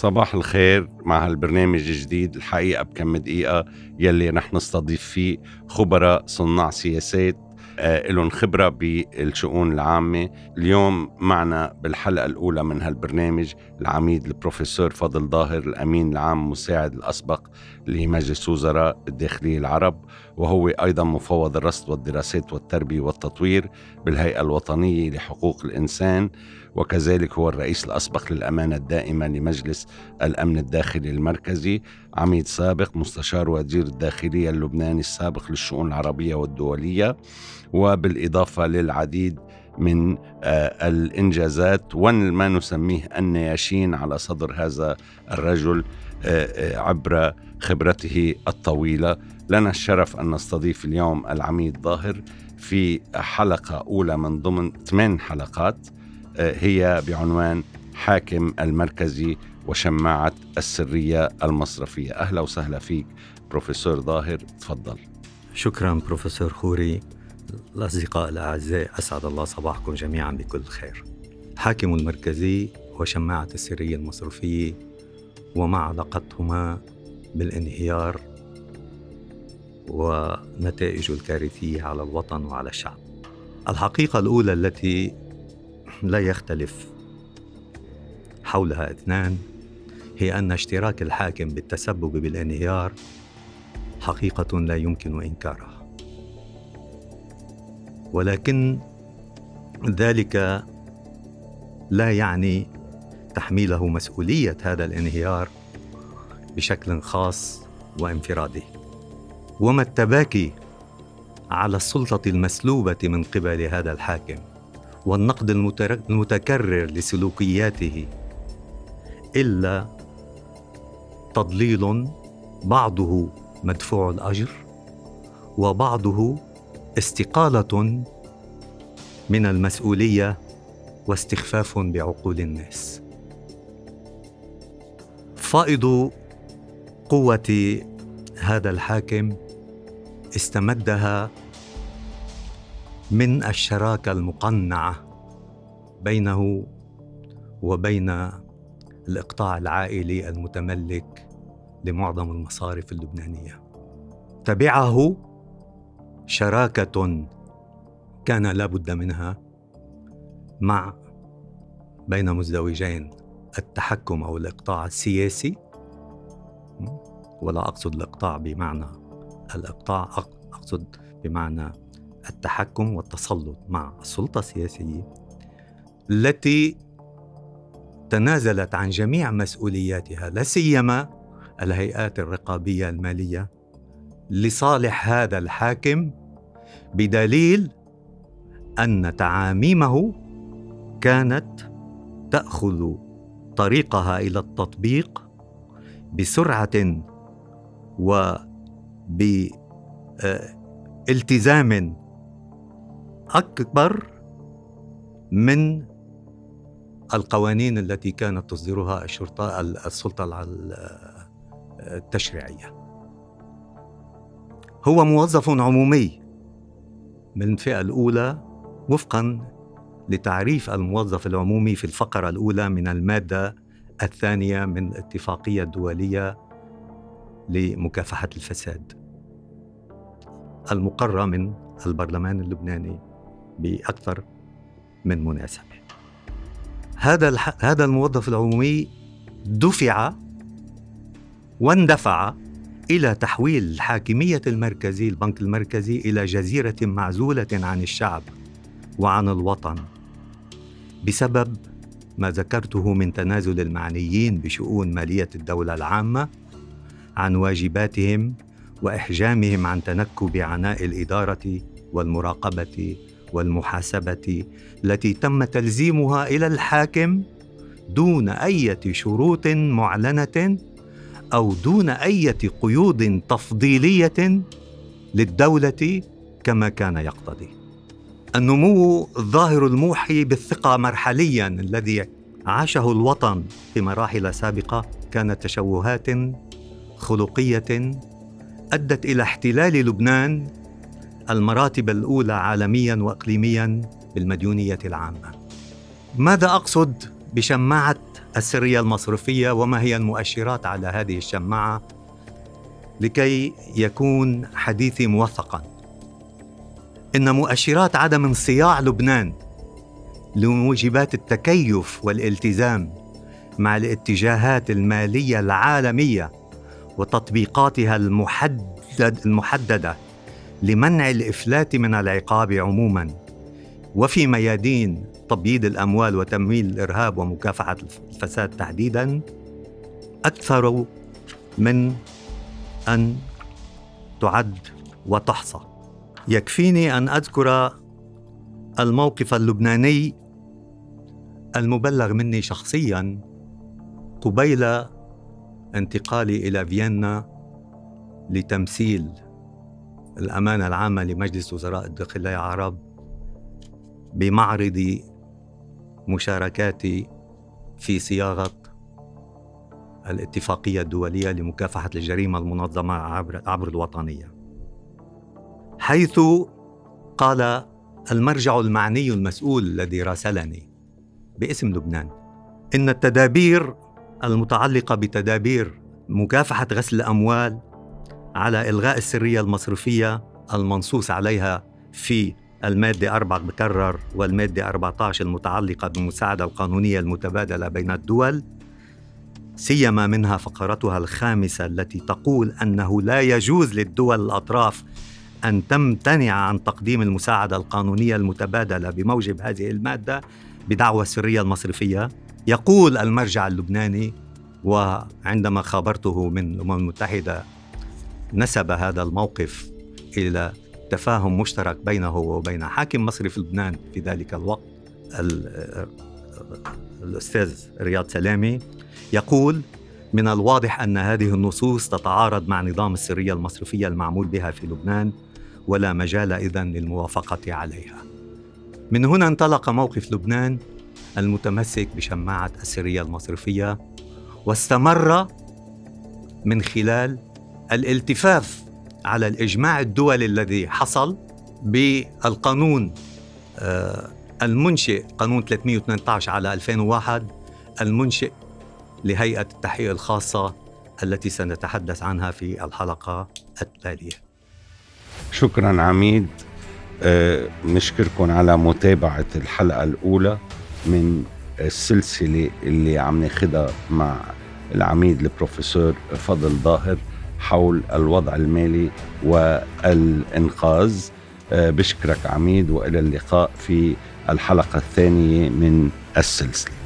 صباح الخير مع هالبرنامج الجديد الحقيقة بكم دقيقة يلي رح نستضيف فيه خبراء صناع سياسات آه، لهم خبرة بالشؤون العامة. اليوم معنا بالحلقة الأولى من هالبرنامج العميد البروفيسور فضل ظاهر الأمين العام مساعد الأسبق لمجلس وزراء الداخلية العرب وهو أيضا مفوض الرصد والدراسات والتربية والتطوير بالهيئة الوطنية لحقوق الإنسان. وكذلك هو الرئيس الأسبق للأمانة الدائمة لمجلس الأمن الداخلي المركزي عميد سابق مستشار وزير الداخلية اللبناني السابق للشؤون العربية والدولية وبالإضافة للعديد من آه، الإنجازات وما نسميه النياشين على صدر هذا الرجل آه، آه، عبر خبرته الطويلة. لنا الشرف أن نستضيف اليوم العميد ظاهر في حلقة أولى من ضمن ثمان حلقات. هي بعنوان حاكم المركزي وشماعة السرية المصرفية. أهلا وسهلا فيك بروفيسور ظاهر تفضل. شكرا بروفيسور خوري. الأصدقاء الأعزاء أسعد الله صباحكم جميعا بكل خير. حاكم المركزي وشماعة السرية المصرفية وما علاقتهما بالانهيار ونتائجه الكارثية على الوطن وعلى الشعب. الحقيقة الأولى التي لا يختلف. حولها اثنان هي أن اشتراك الحاكم بالتسبب بالانهيار حقيقة لا يمكن إنكارها. ولكن ذلك لا يعني تحميله مسؤولية هذا الانهيار بشكل خاص وانفرادي وما التباكي على السلطة المسلوبة من قبل هذا الحاكم؟ والنقد المتكرر لسلوكياته إلا تضليل بعضه مدفوع الأجر وبعضه استقالة من المسؤولية واستخفاف بعقول الناس. فائض قوة هذا الحاكم استمدها من الشراكة المقنعة بينه وبين الإقطاع العائلي المتملك لمعظم المصارف اللبنانية. تبعه شراكة كان لا بد منها مع بين مزدوجين التحكم أو الإقطاع السياسي. ولا أقصد الإقطاع بمعنى الإقطاع أقصد بمعنى التحكم والتسلط مع السلطة السياسية التي تنازلت عن جميع مسؤولياتها لا سيما الهيئات الرقابية المالية لصالح هذا الحاكم بدليل أن تعاميمه كانت تأخذ طريقها إلى التطبيق بسرعة وبالتزام أكبر من القوانين التي كانت تصدرها الشرطة السلطة التشريعية. هو موظف عمومي من الفئة الأولى وفقا لتعريف الموظف العمومي في الفقرة الأولى من المادة الثانية من الاتفاقية الدولية لمكافحة الفساد المقرة من البرلمان اللبناني. بأكثر من مناسبة. هذا هذا الموظف العمومي دفع واندفع إلى تحويل الحاكميه المركزي البنك المركزي إلى جزيرة معزولة عن الشعب وعن الوطن بسبب ما ذكرته من تنازل المعنيين بشؤون مالية الدولة العامة عن واجباتهم وإحجامهم عن تنكب عناء الإدارة والمراقبة والمحاسبة التي تم تلزيمها إلى الحاكم دون أي شروط معلنة أو دون أي قيود تفضيلية للدولة كما كان يقتضي. النمو الظاهر الموحي بالثقة مرحليا الذي عاشه الوطن في مراحل سابقة كانت تشوهات خلقية أدت إلى احتلال لبنان المراتب الأولى عالميا واقليميا بالمديونية العامة. ماذا أقصد بشماعة السرية المصرفية وما هي المؤشرات على هذه الشماعة لكي يكون حديثي موثقا إن مؤشرات عدم انصياع لبنان لموجبات التكيف والالتزام مع الاتجاهات المالية العالمية وتطبيقاتها المحدد المحددة لمنع الإفلات من العقاب عموما وفي ميادين تبييض الأموال وتمويل الإرهاب ومكافحة الفساد تحديدا أكثر من أن تعد وتحصى. يكفيني أن أذكر الموقف اللبناني المبلغ مني شخصيا قبيل انتقالي إلى فيينا لتمثيل الأمانة العامة لمجلس وزراء الداخلية العرب بمعرض مشاركاتي في صياغة الاتفاقية الدولية لمكافحة الجريمة المنظمة عبر, عبر الوطنية. حيث قال المرجع المعني المسؤول الذي راسلني باسم لبنان إن التدابير المتعلقة بتدابير مكافحة غسل الأموال على إلغاء السرية المصرفية المنصوص عليها في المادة 4 بكرر والمادة 14 المتعلقة بالمساعدة القانونية المتبادلة بين الدول سيما منها فقرتها الخامسة التي تقول أنه لا يجوز للدول الأطراف أن تمتنع عن تقديم المساعدة القانونية المتبادلة بموجب هذه المادة بدعوى السرية المصرفية. يقول المرجع اللبناني وعندما خابرته من الأمم المتحدة نسب هذا الموقف إلى تفاهم مشترك بينه وبين حاكم مصرف لبنان في ذلك الوقت. الأستاذ رياض سلامي يقول من الواضح أن هذه النصوص تتعارض مع نظام السرية المصرفية المعمول بها في لبنان ولا مجال إذن للموافقة عليها. من هنا انطلق موقف لبنان المتمسك بشماعة السرية المصرفية واستمر من خلال الالتفاف على الإجماع الدولي الذي حصل بالقانون آه، المنشئ قانون 318 على 2001 المنشئ لهيئة التحقيق الخاصة التي سنتحدث عنها في الحلقة التالية. شكرا عميد. أه نشكركم على متابعة الحلقة الأولى من السلسلة اللي عم ناخدها مع العميد البروفيسور فضل ظاهر حول الوضع المالي والإنقاذ. أه بشكرك عميد وإلى اللقاء في الحلقة الثانية من السلسلة.